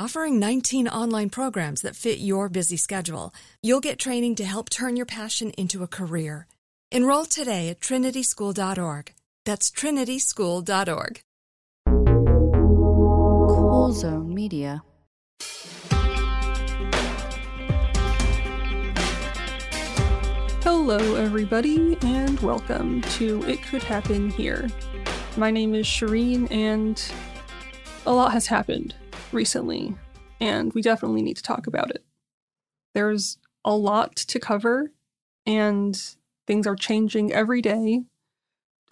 Offering 19 online programs that fit your busy schedule, you'll get training to help turn your passion into a career. Enroll today at trinityschool.org. That's trinityschool.org. Cool Zone Media. Hello, everybody, and welcome to It Could Happen Here. My name is Shereen, and a lot has happened recently, and we definitely need to talk about it. There's a lot to cover, and things are changing every day.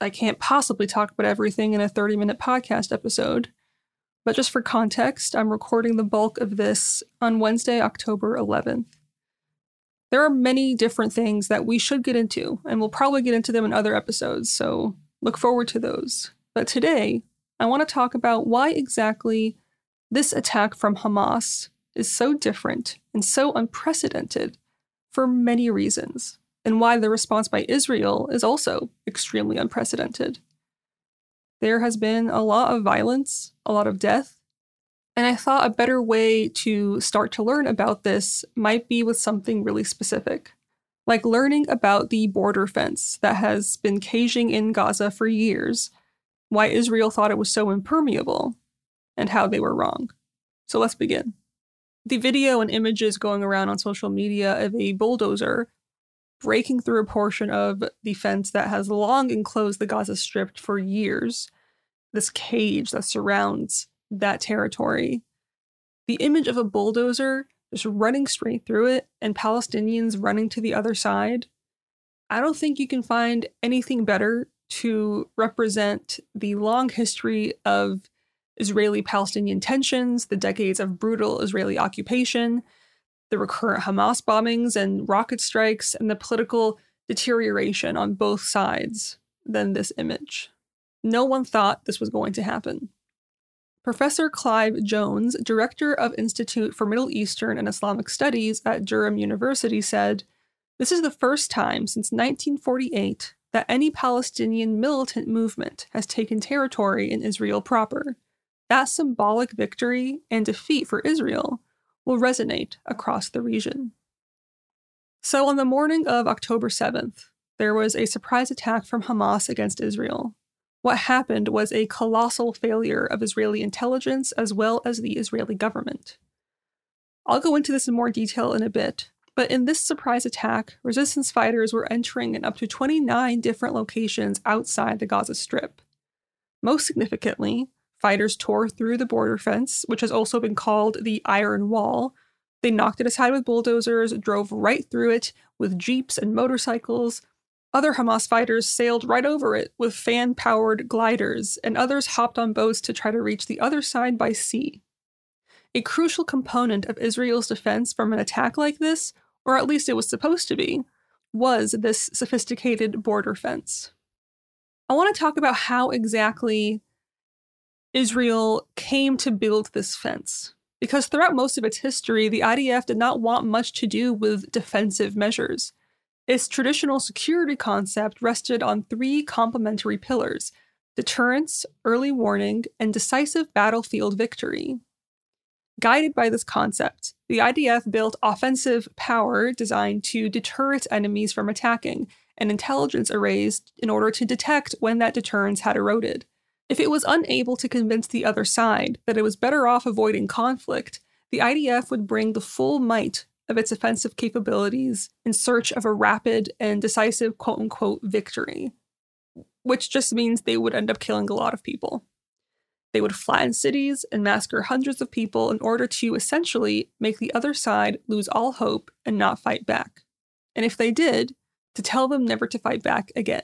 I can't possibly talk about everything in a 30 minute podcast episode, but just for context, I'm recording the bulk of this on Wednesday, October 11th. There are many different things that we should get into, and we'll probably get into them in other episodes, so look forward to those. But today, I want to talk about why exactly this attack from Hamas is so different and so unprecedented for many reasons, and why the response by Israel is also extremely unprecedented. There has been a lot of violence, a lot of death, and I thought a better way to start to learn about this might be with something really specific, like learning about the border fence that has been caging in Gaza for years, why Israel thought it was so impermeable, and how they were wrong. So let's begin. The video and images going around on social media of a bulldozer breaking through a portion of the fence that has long enclosed the Gaza Strip for years, this cage that surrounds that territory. The image of a bulldozer just running straight through it and Palestinians running to the other side. I don't think you can find anything better to represent the long history of Israeli Palestinian tensions, the decades of brutal Israeli occupation, the recurrent Hamas bombings and rocket strikes, and the political deterioration on both sides than this image. No one thought this was going to happen. Professor Clive Jones, director of Institute for Middle Eastern and Islamic Studies at Durham University, said, This is the first time since 1948 that any Palestinian militant movement has taken territory in Israel proper. That symbolic victory and defeat for Israel will resonate across the region. So, on the morning of October 7th, there was a surprise attack from Hamas against Israel. What happened was a colossal failure of Israeli intelligence as well as the Israeli government. I'll go into this in more detail in a bit, but in this surprise attack, resistance fighters were entering in up to 29 different locations outside the Gaza Strip. Most significantly, fighters tore through the border fence, which has also been called the Iron Wall. They knocked it aside with bulldozers, drove right through it with jeeps and motorcycles, other Hamas fighters sailed right over it with fan powered gliders, and others hopped on boats to try to reach the other side by sea. a crucial component of Israel's defense from an attack like this, or at least it was supposed to be, was this sophisticated border fence. I want to talk about how exactly Israel came to build this fence. Because throughout most of its history, the IDF did not want much to do with defensive measures. Its traditional security concept rested on three complementary pillars deterrence, early warning, and decisive battlefield victory. Guided by this concept, the IDF built offensive power designed to deter its enemies from attacking, and intelligence arrays in order to detect when that deterrence had eroded. If it was unable to convince the other side that it was better off avoiding conflict, the IDF would bring the full might of its offensive capabilities in search of a rapid and decisive quote unquote victory, which just means they would end up killing a lot of people. They would flatten cities and massacre hundreds of people in order to essentially make the other side lose all hope and not fight back. And if they did, to tell them never to fight back again.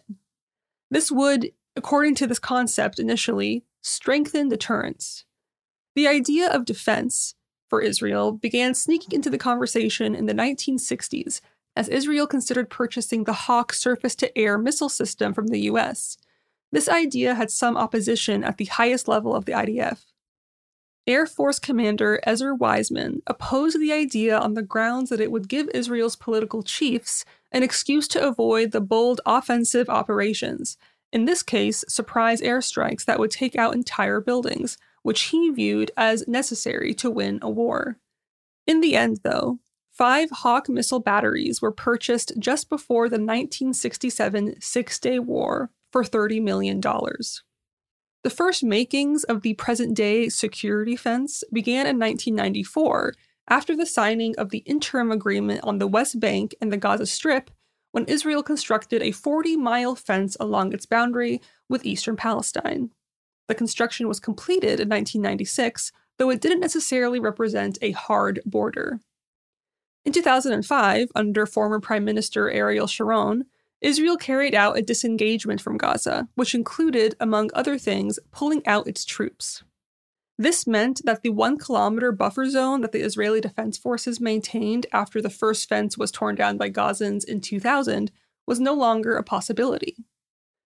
This would, according to this concept initially, strengthen deterrence. The idea of defense for Israel began sneaking into the conversation in the 1960s as Israel considered purchasing the Hawk surface to air missile system from the US. This idea had some opposition at the highest level of the IDF. Air Force Commander Ezer Weizman opposed the idea on the grounds that it would give Israel's political chiefs an excuse to avoid the bold offensive operations, in this case, surprise airstrikes that would take out entire buildings, which he viewed as necessary to win a war. In the end, though, five Hawk missile batteries were purchased just before the 1967 Six Day War for $30 million. The first makings of the present day security fence began in 1994 after the signing of the interim agreement on the West Bank and the Gaza Strip when Israel constructed a 40 mile fence along its boundary with eastern Palestine. The construction was completed in 1996, though it didn't necessarily represent a hard border. In 2005, under former Prime Minister Ariel Sharon, Israel carried out a disengagement from Gaza, which included, among other things, pulling out its troops. This meant that the one kilometer buffer zone that the Israeli Defense Forces maintained after the first fence was torn down by Gazans in 2000 was no longer a possibility.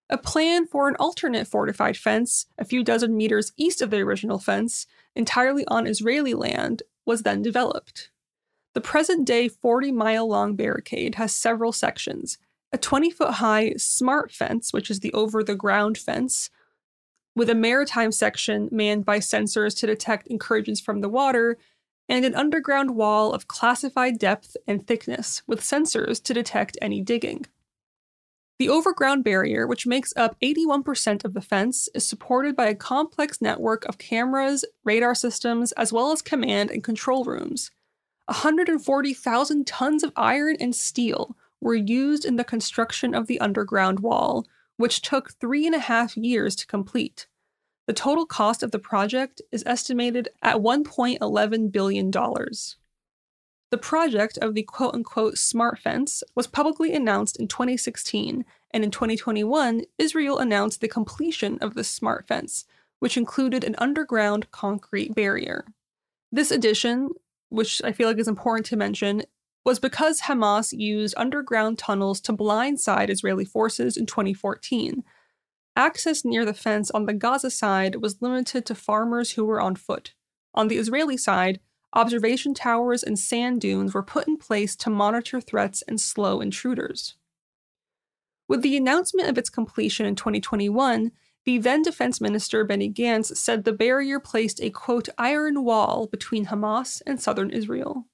A plan for an alternate fortified fence, a few dozen meters east of the original fence, entirely on Israeli land, was then developed. The present day 40 mile long barricade has several sections a 20 foot high smart fence, which is the over the ground fence, with a maritime section manned by sensors to detect incursions from the water, and an underground wall of classified depth and thickness with sensors to detect any digging. The overground barrier, which makes up 81% of the fence, is supported by a complex network of cameras, radar systems, as well as command and control rooms. 140,000 tons of iron and steel were used in the construction of the underground wall, which took three and a half years to complete. The total cost of the project is estimated at $1.11 billion. The project of the quote unquote smart fence was publicly announced in 2016, and in 2021, Israel announced the completion of the smart fence, which included an underground concrete barrier. This addition, which I feel like is important to mention, was because Hamas used underground tunnels to blindside Israeli forces in 2014. Access near the fence on the Gaza side was limited to farmers who were on foot. On the Israeli side, observation towers and sand dunes were put in place to monitor threats and slow intruders. With the announcement of its completion in 2021, the then Defense Minister Benny Gantz said the barrier placed a quote iron wall between Hamas and southern Israel.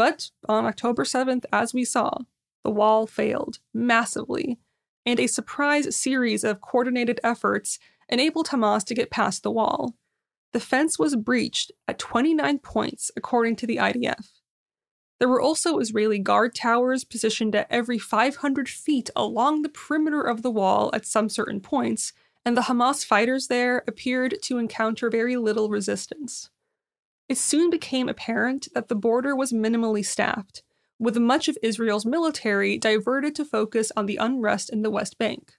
But on October 7th, as we saw, the wall failed massively, and a surprise series of coordinated efforts enabled Hamas to get past the wall. The fence was breached at 29 points, according to the IDF. There were also Israeli guard towers positioned at every 500 feet along the perimeter of the wall at some certain points, and the Hamas fighters there appeared to encounter very little resistance it soon became apparent that the border was minimally staffed, with much of Israel's military diverted to focus on the unrest in the West Bank.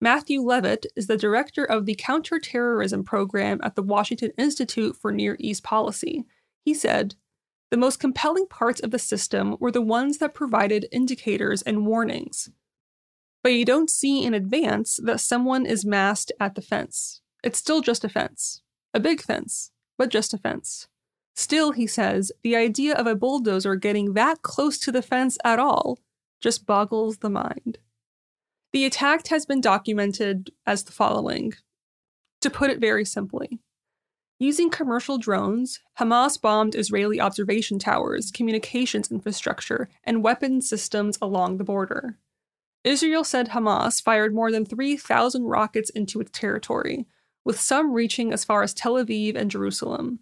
Matthew Levitt is the director of the counterterrorism program at the Washington Institute for Near East Policy. He said, The most compelling parts of the system were the ones that provided indicators and warnings. But you don't see in advance that someone is masked at the fence. It's still just a fence. A big fence, but just a fence. Still, he says, the idea of a bulldozer getting that close to the fence at all just boggles the mind. The attack has been documented as the following. To put it very simply, using commercial drones, Hamas bombed Israeli observation towers, communications infrastructure, and weapons systems along the border. Israel said Hamas fired more than 3,000 rockets into its territory, with some reaching as far as Tel Aviv and Jerusalem.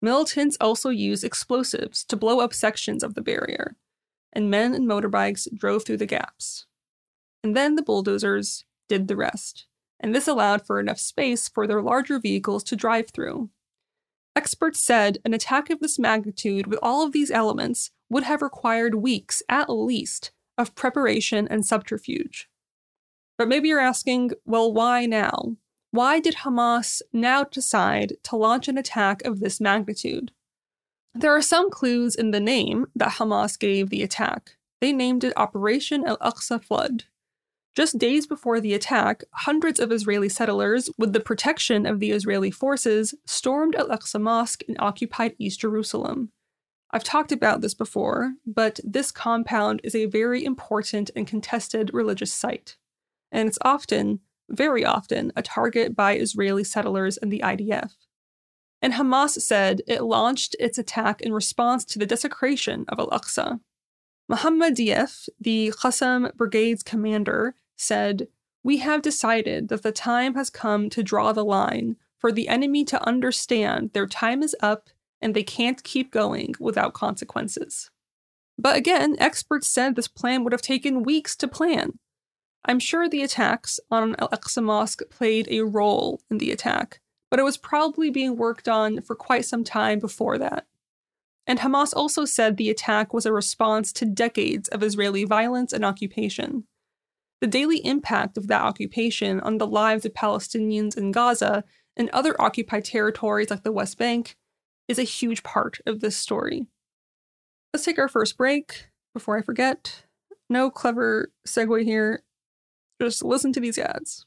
Militants also used explosives to blow up sections of the barrier, and men and motorbikes drove through the gaps. And then the bulldozers did the rest, and this allowed for enough space for their larger vehicles to drive through. Experts said an attack of this magnitude with all of these elements would have required weeks, at least, of preparation and subterfuge. But maybe you're asking, well, why now? Why did Hamas now decide to launch an attack of this magnitude? There are some clues in the name that Hamas gave the attack. They named it Operation Al Aqsa Flood. Just days before the attack, hundreds of Israeli settlers, with the protection of the Israeli forces, stormed Al Aqsa Mosque in occupied East Jerusalem. I've talked about this before, but this compound is a very important and contested religious site. And it's often very often a target by Israeli settlers and the IDF. And Hamas said it launched its attack in response to the desecration of Al Aqsa. Mohammad Deif, the Qassam Brigade's commander, said, We have decided that the time has come to draw the line for the enemy to understand their time is up and they can't keep going without consequences. But again, experts said this plan would have taken weeks to plan, I'm sure the attacks on Al Aqsa Mosque played a role in the attack, but it was probably being worked on for quite some time before that. And Hamas also said the attack was a response to decades of Israeli violence and occupation. The daily impact of that occupation on the lives of Palestinians in Gaza and other occupied territories like the West Bank is a huge part of this story. Let's take our first break before I forget. No clever segue here. Just listen to these ads.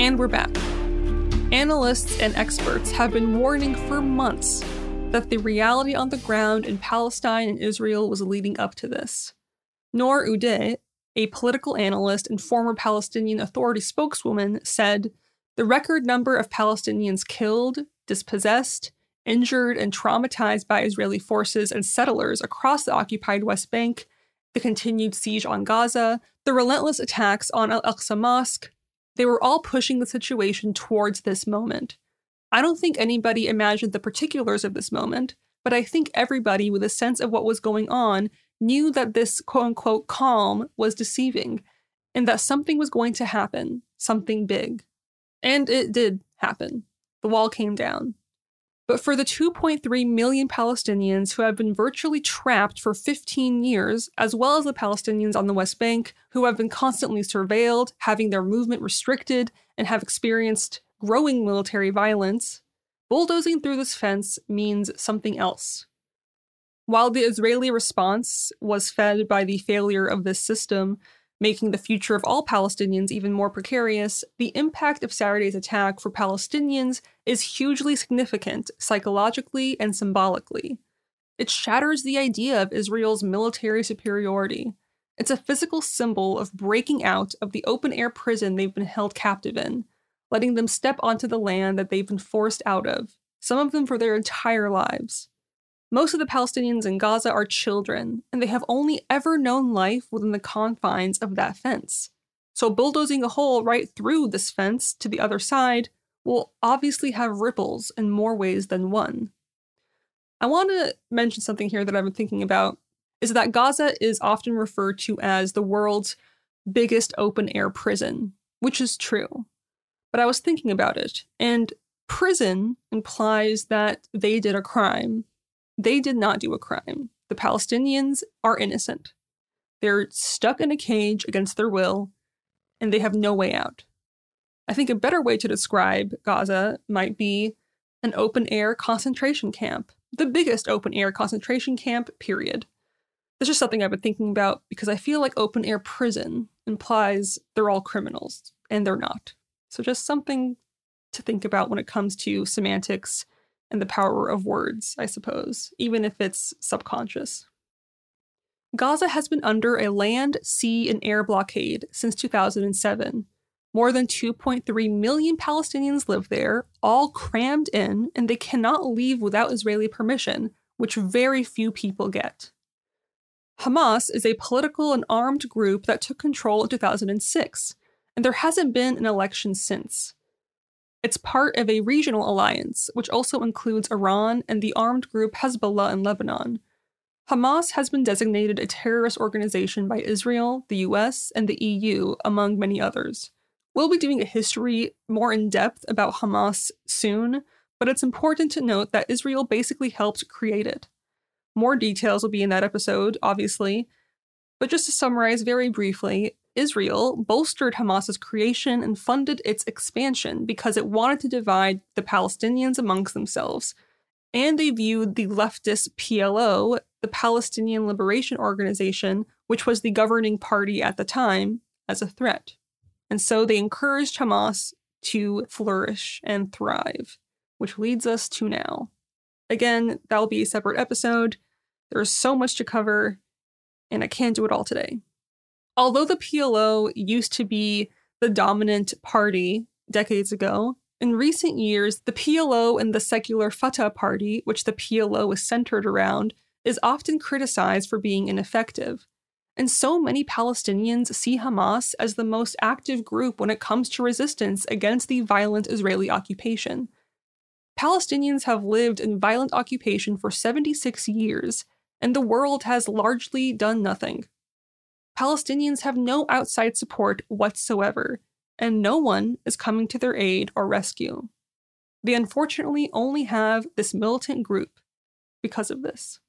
And we're back. Analysts and experts have been warning for months that the reality on the ground in Palestine and Israel was leading up to this. Nour Odeh, a political analyst and former Palestinian Authority spokeswoman, said the record number of Palestinians killed, dispossessed, injured, and traumatized by Israeli forces and settlers across the occupied West Bank, the continued siege on Gaza, the relentless attacks on Al Aqsa Mosque, they were all pushing the situation towards this moment. I don't think anybody imagined the particulars of this moment, but I think everybody with a sense of what was going on knew that this quote unquote calm was deceiving and that something was going to happen, something big. And it did happen. The wall came down. But for the 2.3 million Palestinians who have been virtually trapped for 15 years, as well as the Palestinians on the West Bank who have been constantly surveilled, having their movement restricted, and have experienced growing military violence, bulldozing through this fence means something else. While the Israeli response was fed by the failure of this system, making the future of all Palestinians even more precarious, the impact of Saturday's attack for Palestinians is hugely significant psychologically and symbolically. It shatters the idea of Israel's military superiority. It's a physical symbol of breaking out of the open air prison they've been held captive in, letting them step onto the land that they've been forced out of, some of them for their entire lives. Most of the Palestinians in Gaza are children, and they have only ever known life within the confines of that fence. So, bulldozing a hole right through this fence to the other side will obviously have ripples in more ways than one. I want to mention something here that I've been thinking about is that Gaza is often referred to as the world's biggest open air prison, which is true. But I was thinking about it, and prison implies that they did a crime. They did not do a crime. The Palestinians are innocent. They're stuck in a cage against their will, and they have no way out. I think a better way to describe Gaza might be an open air concentration camp, the biggest open air concentration camp, period. This is something I've been thinking about because I feel like open air prison implies they're all criminals, and they're not. So, just something to think about when it comes to semantics and the power of words, I suppose, even if it's subconscious. Gaza has been under a land, sea, and air blockade since 2007. More than 2.3 million Palestinians live there, all crammed in, and they cannot leave without Israeli permission, which very few people get. Hamas is a political and armed group that took control in 2006 and there hasn't been an election since. It's part of a regional alliance, which also includes Iran and the armed group Hezbollah in Lebanon. Hamas has been designated a terrorist organization by Israel, the US, and the EU, among many others. We'll be doing a history more in depth about Hamas soon, but it's important to note that Israel basically helped create it. More details will be in that episode, obviously, but just to summarize very briefly, Israel bolstered Hamas's creation and funded its expansion because it wanted to divide the Palestinians amongst themselves. And they viewed the leftist PLO, the Palestinian Liberation Organization, which was the governing party at the time, as a threat. And so they encouraged Hamas to flourish and thrive, which leads us to now. Again, that will be a separate episode. There's so much to cover, and I can't do it all today although the PLO used to be the dominant party decades ago, in recent years, the PLO and the secular Fatah party, which the PLO is centered around, is often criticized for being ineffective. And so many Palestinians see Hamas as the most active group when it comes to resistance against the violent Israeli occupation. Palestinians have lived in violent occupation for 76 years, and the world has largely done nothing. Palestinians have no outside support whatsoever, and no one is coming to their aid or rescue. They unfortunately only have this militant group because of this.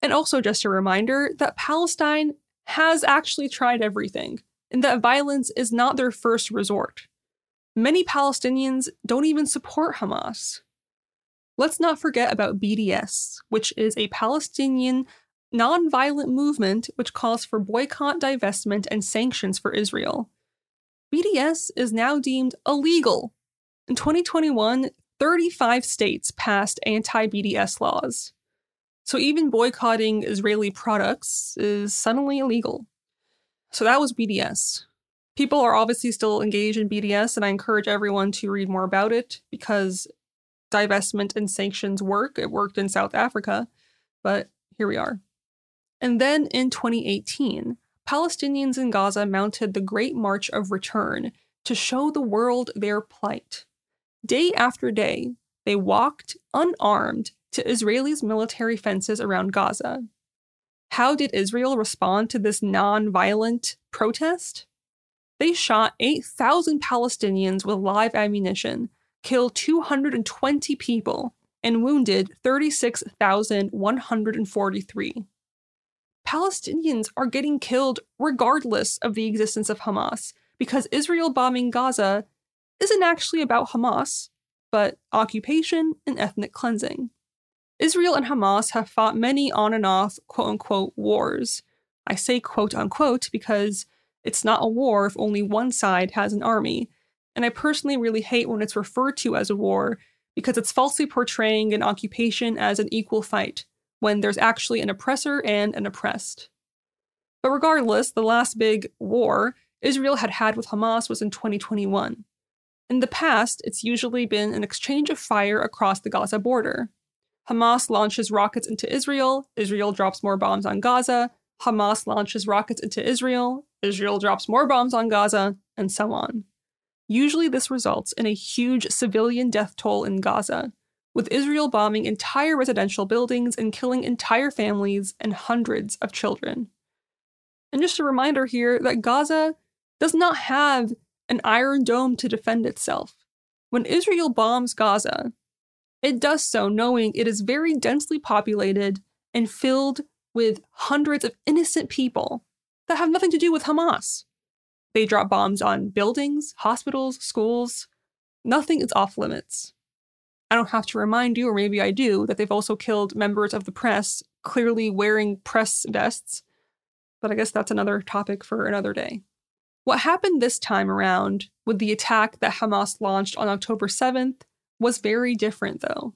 And also, just a reminder that Palestine has actually tried everything, and that violence is not their first resort. Many Palestinians don't even support Hamas. Let's not forget about BDS, which is a Palestinian nonviolent movement which calls for boycott, divestment, and sanctions for Israel. BDS is now deemed illegal. In 2021, 35 states passed anti BDS laws. So even boycotting Israeli products is suddenly illegal. So that was BDS. People are obviously still engaged in BDS, and I encourage everyone to read more about it because divestment and sanctions work. It worked in South Africa, but here we are. And then in 2018, Palestinians in Gaza mounted the Great March of Return to show the world their plight. Day after day, they walked unarmed to Israelis' military fences around Gaza. How did Israel respond to this non violent protest? They shot 8,000 Palestinians with live ammunition, killed 220 people, and wounded 36,143. Palestinians are getting killed regardless of the existence of Hamas because Israel bombing Gaza isn't actually about Hamas, but occupation and ethnic cleansing. Israel and Hamas have fought many on and off quote unquote wars. I say quote unquote because it's not a war if only one side has an army. And I personally really hate when it's referred to as a war because it's falsely portraying an occupation as an equal fight when there's actually an oppressor and an oppressed. But regardless, the last big war Israel had had with Hamas was in 2021. In the past, it's usually been an exchange of fire across the Gaza border. Hamas launches rockets into Israel, Israel drops more bombs on Gaza, Hamas launches rockets into Israel, Israel drops more bombs on Gaza, and so on. Usually, this results in a huge civilian death toll in Gaza, with Israel bombing entire residential buildings and killing entire families and hundreds of children. And just a reminder here that Gaza does not have an iron dome to defend itself. When Israel bombs Gaza, it does so knowing it is very densely populated and filled with hundreds of innocent people that have nothing to do with Hamas. They drop bombs on buildings, hospitals, schools. Nothing is off limits. I don't have to remind you, or maybe I do, that they've also killed members of the press, clearly wearing press vests. But I guess that's another topic for another day. What happened this time around with the attack that Hamas launched on October 7th was very different, though.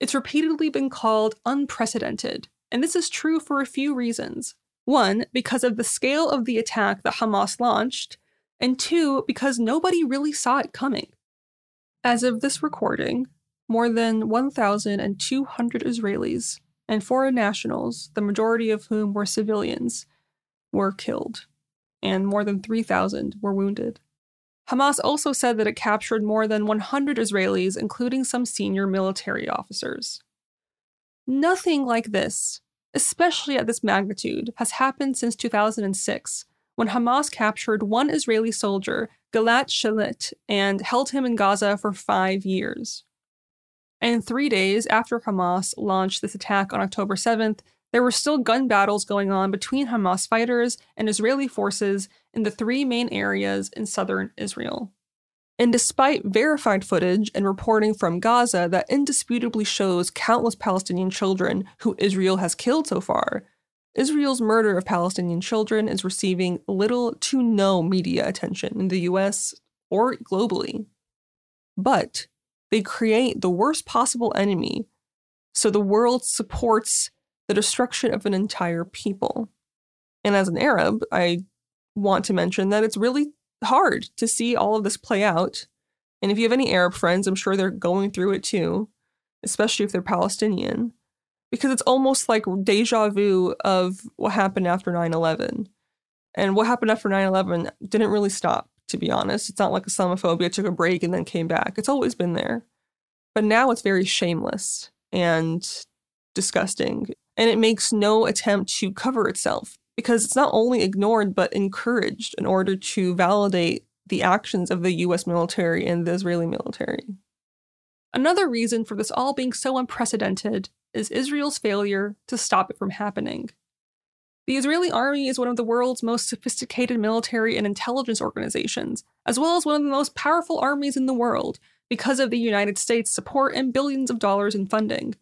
It's repeatedly been called unprecedented, and this is true for a few reasons. One, because of the scale of the attack that Hamas launched, and two, because nobody really saw it coming. As of this recording, more than 1,200 Israelis and foreign nationals, the majority of whom were civilians, were killed, and more than 3,000 were wounded. Hamas also said that it captured more than 100 Israelis, including some senior military officers. Nothing like this, especially at this magnitude, has happened since 2006, when Hamas captured one Israeli soldier, Gilad Shalit, and held him in Gaza for five years. And three days after Hamas launched this attack on October 7th, there were still gun battles going on between Hamas fighters and Israeli forces in the three main areas in southern Israel. And despite verified footage and reporting from Gaza that indisputably shows countless Palestinian children who Israel has killed so far, Israel's murder of Palestinian children is receiving little to no media attention in the US or globally. But they create the worst possible enemy so the world supports the destruction of an entire people. And as an Arab, I want to mention that it's really hard to see all of this play out. And if you have any Arab friends, I'm sure they're going through it too, especially if they're Palestinian, because it's almost like deja vu of what happened after 9 11. And what happened after 9 11 didn't really stop, to be honest. It's not like Islamophobia took a break and then came back, it's always been there. But now it's very shameless and disgusting and it makes no attempt to cover itself because it's not only ignored but encouraged in order to validate the actions of the US military and the Israeli military. Another reason for this all being so unprecedented is Israel's failure to stop it from happening. The Israeli army is one of the world's most sophisticated military and intelligence organizations, as well as one of the most powerful armies in the world because of the United States' support and billions of dollars in funding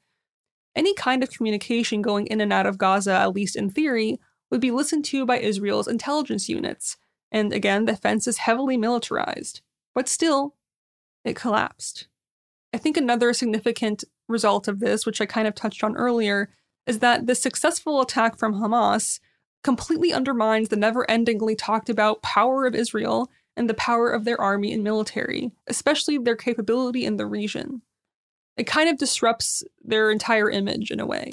any kind of communication going in and out of Gaza, at least in theory, would be listened to by Israel's intelligence units. And again, the fence is heavily militarized. But still, it collapsed. I think another significant result of this, which I kind of touched on earlier, is that the successful attack from Hamas completely undermines the never endingly talked about power of Israel and the power of their army and military, especially their capability in the region. It kind of disrupts their entire image in a way.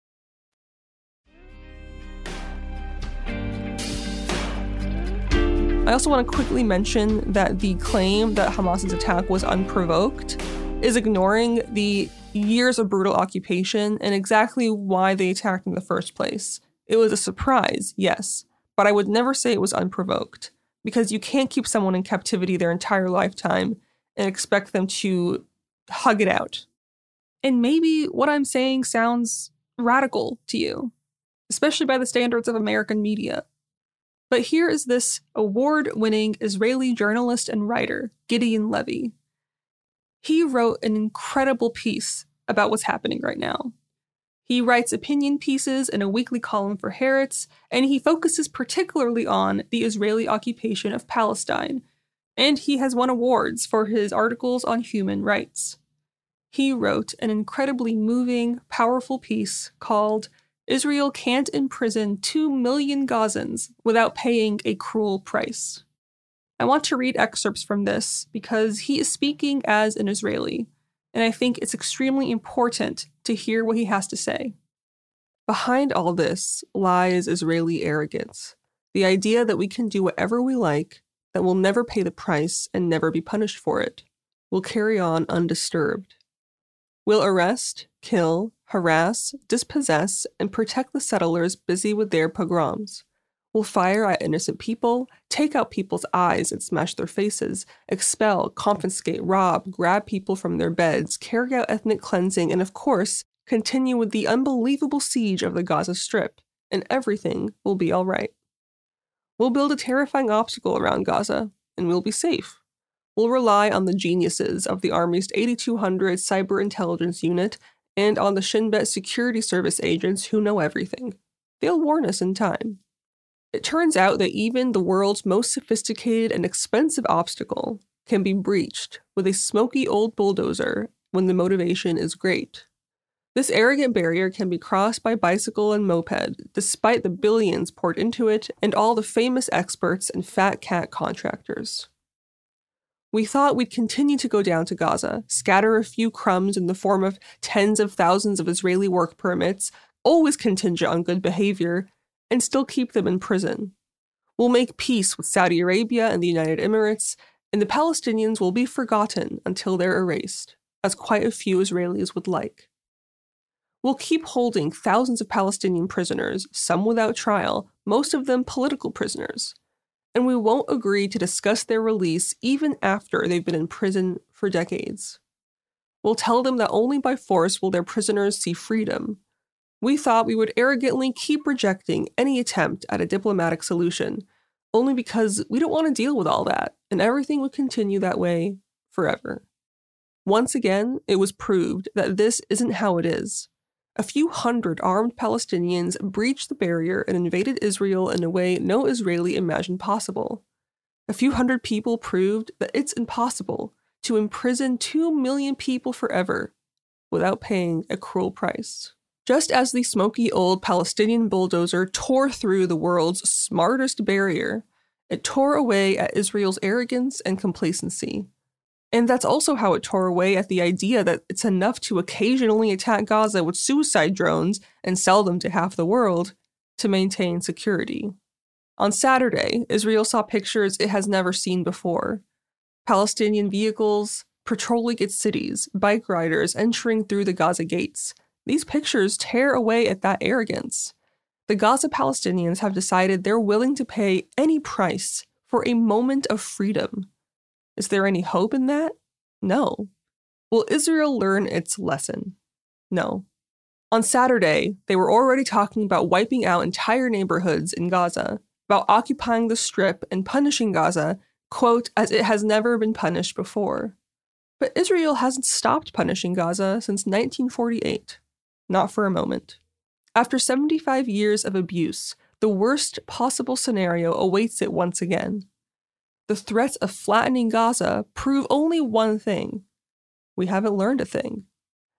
I also want to quickly mention that the claim that Hamas's attack was unprovoked is ignoring the years of brutal occupation and exactly why they attacked in the first place. It was a surprise, yes, but I would never say it was unprovoked because you can't keep someone in captivity their entire lifetime and expect them to hug it out. And maybe what I'm saying sounds radical to you, especially by the standards of American media. But here is this award winning Israeli journalist and writer, Gideon Levy. He wrote an incredible piece about what's happening right now. He writes opinion pieces in a weekly column for Haaretz, and he focuses particularly on the Israeli occupation of Palestine. And he has won awards for his articles on human rights. He wrote an incredibly moving, powerful piece called Israel Can't Imprison 2 Million Gazans Without Paying a Cruel Price. I want to read excerpts from this because he is speaking as an Israeli, and I think it's extremely important to hear what he has to say. Behind all this lies Israeli arrogance the idea that we can do whatever we like, that we'll never pay the price and never be punished for it. We'll carry on undisturbed. We'll arrest, kill, harass, dispossess, and protect the settlers busy with their pogroms. We'll fire at innocent people, take out people's eyes and smash their faces, expel, confiscate, rob, grab people from their beds, carry out ethnic cleansing, and of course, continue with the unbelievable siege of the Gaza Strip, and everything will be all right. We'll build a terrifying obstacle around Gaza, and we'll be safe. We'll rely on the geniuses of the Army's 8200 Cyber Intelligence Unit and on the Shin Bet Security Service agents who know everything. They'll warn us in time. It turns out that even the world's most sophisticated and expensive obstacle can be breached with a smoky old bulldozer when the motivation is great. This arrogant barrier can be crossed by bicycle and moped, despite the billions poured into it and all the famous experts and fat cat contractors. We thought we'd continue to go down to Gaza, scatter a few crumbs in the form of tens of thousands of Israeli work permits, always contingent on good behavior, and still keep them in prison. We'll make peace with Saudi Arabia and the United Emirates, and the Palestinians will be forgotten until they're erased, as quite a few Israelis would like. We'll keep holding thousands of Palestinian prisoners, some without trial, most of them political prisoners. And we won't agree to discuss their release even after they've been in prison for decades. We'll tell them that only by force will their prisoners see freedom. We thought we would arrogantly keep rejecting any attempt at a diplomatic solution, only because we don't want to deal with all that, and everything would continue that way forever. Once again, it was proved that this isn't how it is. A few hundred armed Palestinians breached the barrier and invaded Israel in a way no Israeli imagined possible. A few hundred people proved that it's impossible to imprison two million people forever without paying a cruel price. Just as the smoky old Palestinian bulldozer tore through the world's smartest barrier, it tore away at Israel's arrogance and complacency. And that's also how it tore away at the idea that it's enough to occasionally attack Gaza with suicide drones and sell them to half the world to maintain security. On Saturday, Israel saw pictures it has never seen before Palestinian vehicles patrolling its cities, bike riders entering through the Gaza gates. These pictures tear away at that arrogance. The Gaza Palestinians have decided they're willing to pay any price for a moment of freedom is there any hope in that? No. Will Israel learn its lesson? No. On Saturday, they were already talking about wiping out entire neighborhoods in Gaza, about occupying the strip and punishing Gaza, quote, as it has never been punished before. But Israel hasn't stopped punishing Gaza since 1948. Not for a moment. After 75 years of abuse, the worst possible scenario awaits it once again the threats of flattening Gaza prove only one thing we haven't learned a thing.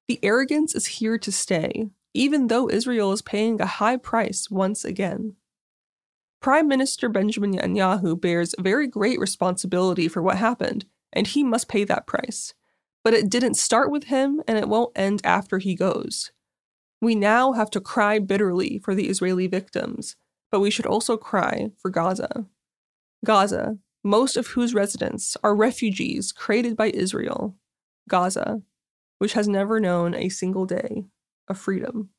The arrogance is here to stay, even though Israel is paying a high price once again. Prime Minister Benjamin Netanyahu bears very great responsibility for what happened, and he must pay that price. But it didn't start with him, and it won't end after he goes. We now have to cry bitterly for the Israeli victims, but we should also cry for Gaza. Gaza, most of whose residents are refugees created by Israel, Gaza, which has never known a single day of freedom.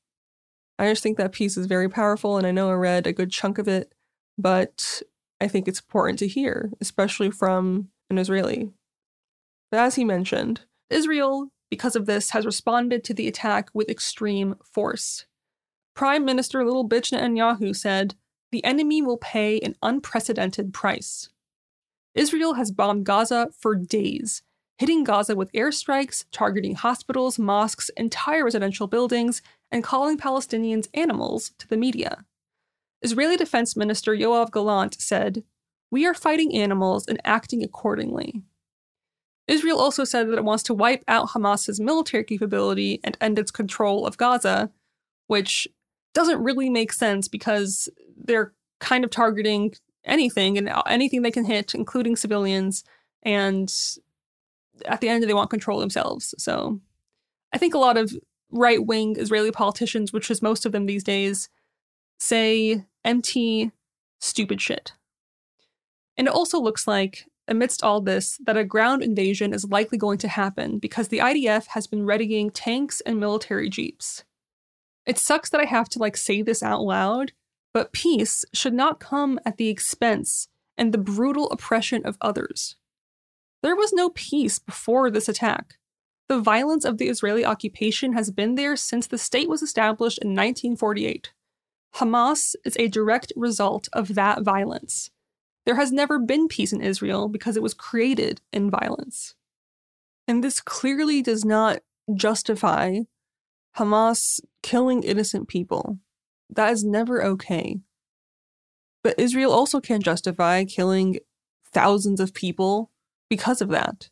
I just think that piece is very powerful, and I know I read a good chunk of it, but I think it's important to hear, especially from an Israeli. But as he mentioned, Israel, because of this, has responded to the attack with extreme force. Prime Minister Little Bitch Netanyahu said, The enemy will pay an unprecedented price. Israel has bombed Gaza for days, hitting Gaza with airstrikes, targeting hospitals, mosques, entire residential buildings, and calling Palestinians animals to the media. Israeli Defense Minister Yoav Gallant said, We are fighting animals and acting accordingly. Israel also said that it wants to wipe out Hamas's military capability and end its control of Gaza, which doesn't really make sense because they're kind of targeting anything and anything they can hit, including civilians. And at the end, they want control themselves. So I think a lot of right wing Israeli politicians, which is most of them these days, say empty, stupid shit. And it also looks like, amidst all this, that a ground invasion is likely going to happen because the IDF has been readying tanks and military jeeps. It sucks that I have to like say this out loud but peace should not come at the expense and the brutal oppression of others. There was no peace before this attack. The violence of the Israeli occupation has been there since the state was established in 1948. Hamas is a direct result of that violence. There has never been peace in Israel because it was created in violence. And this clearly does not justify Hamas killing innocent people. That is never okay. But Israel also can't justify killing thousands of people because of that.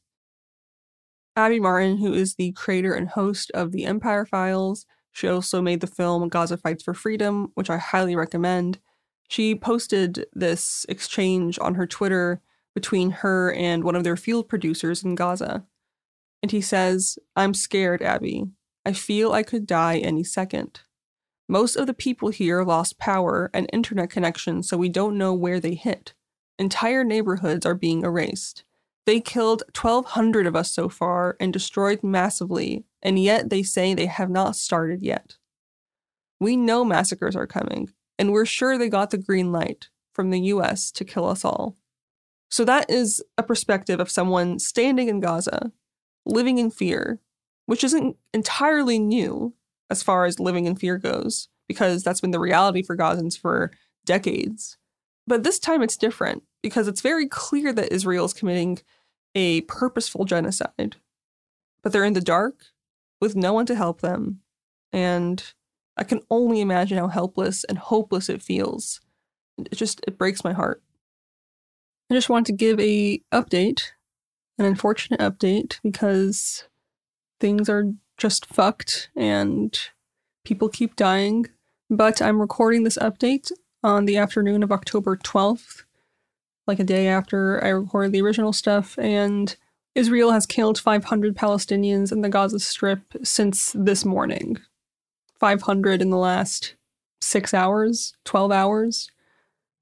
Abby Martin, who is the creator and host of the Empire Files, she also made the film Gaza Fights for Freedom, which I highly recommend. She posted this exchange on her Twitter between her and one of their field producers in Gaza. And he says, I'm scared, Abby. I feel I could die any second. Most of the people here lost power and internet connection, so we don't know where they hit. Entire neighborhoods are being erased. They killed 1,200 of us so far and destroyed massively, and yet they say they have not started yet. We know massacres are coming, and we're sure they got the green light from the US to kill us all. So that is a perspective of someone standing in Gaza, living in fear, which isn't entirely new as far as living in fear goes, because that's been the reality for Gazans for decades. But this time it's different because it's very clear that Israel is committing a purposeful genocide. But they're in the dark with no one to help them. And I can only imagine how helpless and hopeless it feels. It just it breaks my heart. I just want to give a update, an unfortunate update because things are just fucked and people keep dying. But I'm recording this update on the afternoon of October 12th, like a day after I recorded the original stuff, and Israel has killed 500 Palestinians in the Gaza Strip since this morning. 500 in the last six hours, 12 hours.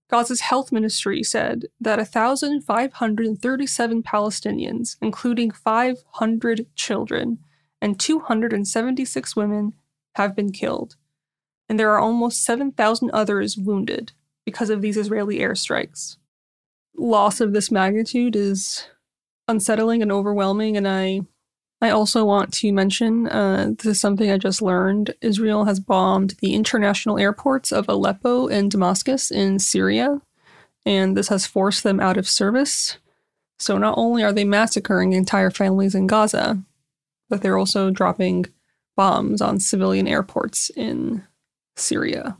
Gaza's health ministry said that 1,537 Palestinians, including 500 children and 276 women, have been killed and there are almost 7,000 others wounded because of these Israeli airstrikes. Loss of this magnitude is unsettling and overwhelming, and I I also want to mention uh, this is something I just learned. Israel has bombed the international airports of Aleppo and Damascus in Syria, and this has forced them out of service. So not only are they massacring entire families in Gaza, but they're also dropping bombs on civilian airports in Syria.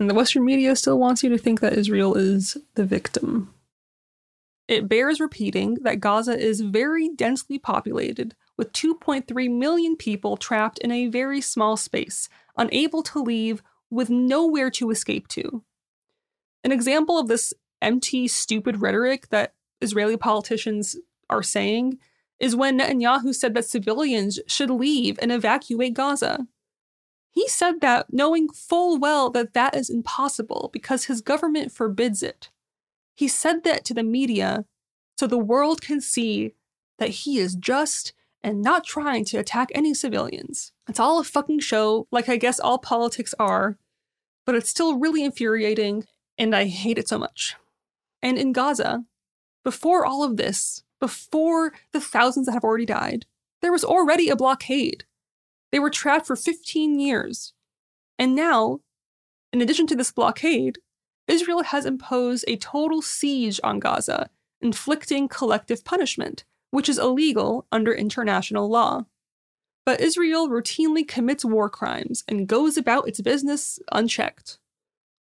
And the Western media still wants you to think that Israel is the victim. It bears repeating that Gaza is very densely populated, with 2.3 million people trapped in a very small space, unable to leave, with nowhere to escape to. An example of this empty, stupid rhetoric that Israeli politicians are saying is when Netanyahu said that civilians should leave and evacuate Gaza. He said that knowing full well that that is impossible because his government forbids it. He said that to the media so the world can see that he is just and not trying to attack any civilians. It's all a fucking show, like I guess all politics are, but it's still really infuriating, and I hate it so much. And in Gaza, before all of this, before the thousands that have already died, there was already a blockade. They were trapped for 15 years. And now, in addition to this blockade, Israel has imposed a total siege on Gaza, inflicting collective punishment, which is illegal under international law. But Israel routinely commits war crimes and goes about its business unchecked.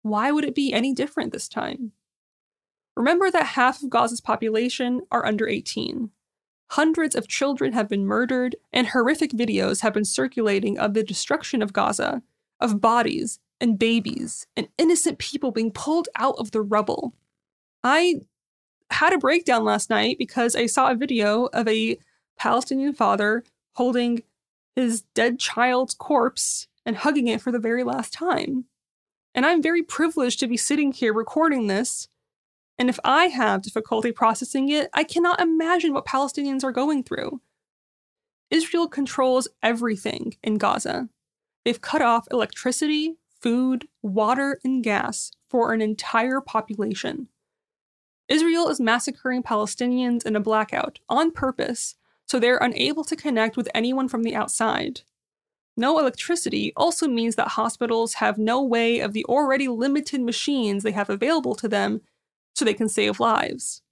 Why would it be any different this time? Remember that half of Gaza's population are under 18. Hundreds of children have been murdered, and horrific videos have been circulating of the destruction of Gaza, of bodies and babies and innocent people being pulled out of the rubble. I had a breakdown last night because I saw a video of a Palestinian father holding his dead child's corpse and hugging it for the very last time. And I'm very privileged to be sitting here recording this and if I have difficulty processing it, I cannot imagine what Palestinians are going through. Israel controls everything in Gaza. They've cut off electricity, food, water, and gas for an entire population. Israel is massacring Palestinians in a blackout on purpose so they're unable to connect with anyone from the outside. No electricity also means that hospitals have no way of the already limited machines they have available to them so they can save lives.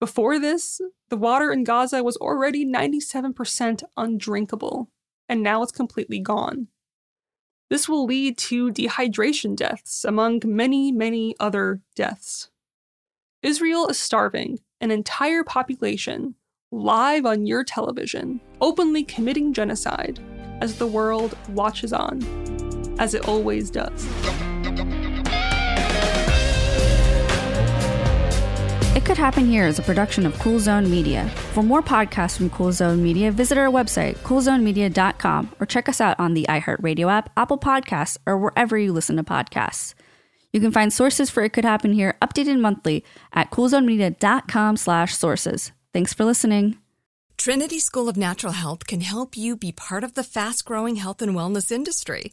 Before this, the water in Gaza was already 97% undrinkable, and now it's completely gone. This will lead to dehydration deaths, among many, many other deaths. Israel is starving an entire population live on your television, openly committing genocide as the world watches on, as it always does. Could Happen Here is a production of Cool Zone Media. For more podcasts from Cool Zone Media, visit our website, coolzonemedia.com, or check us out on the iHeartRadio app, Apple Podcasts, or wherever you listen to podcasts. You can find sources for It Could Happen Here updated monthly at coolzonemedia.com slash sources. Thanks for listening. Trinity School of Natural Health can help you be part of the fast growing health and wellness industry.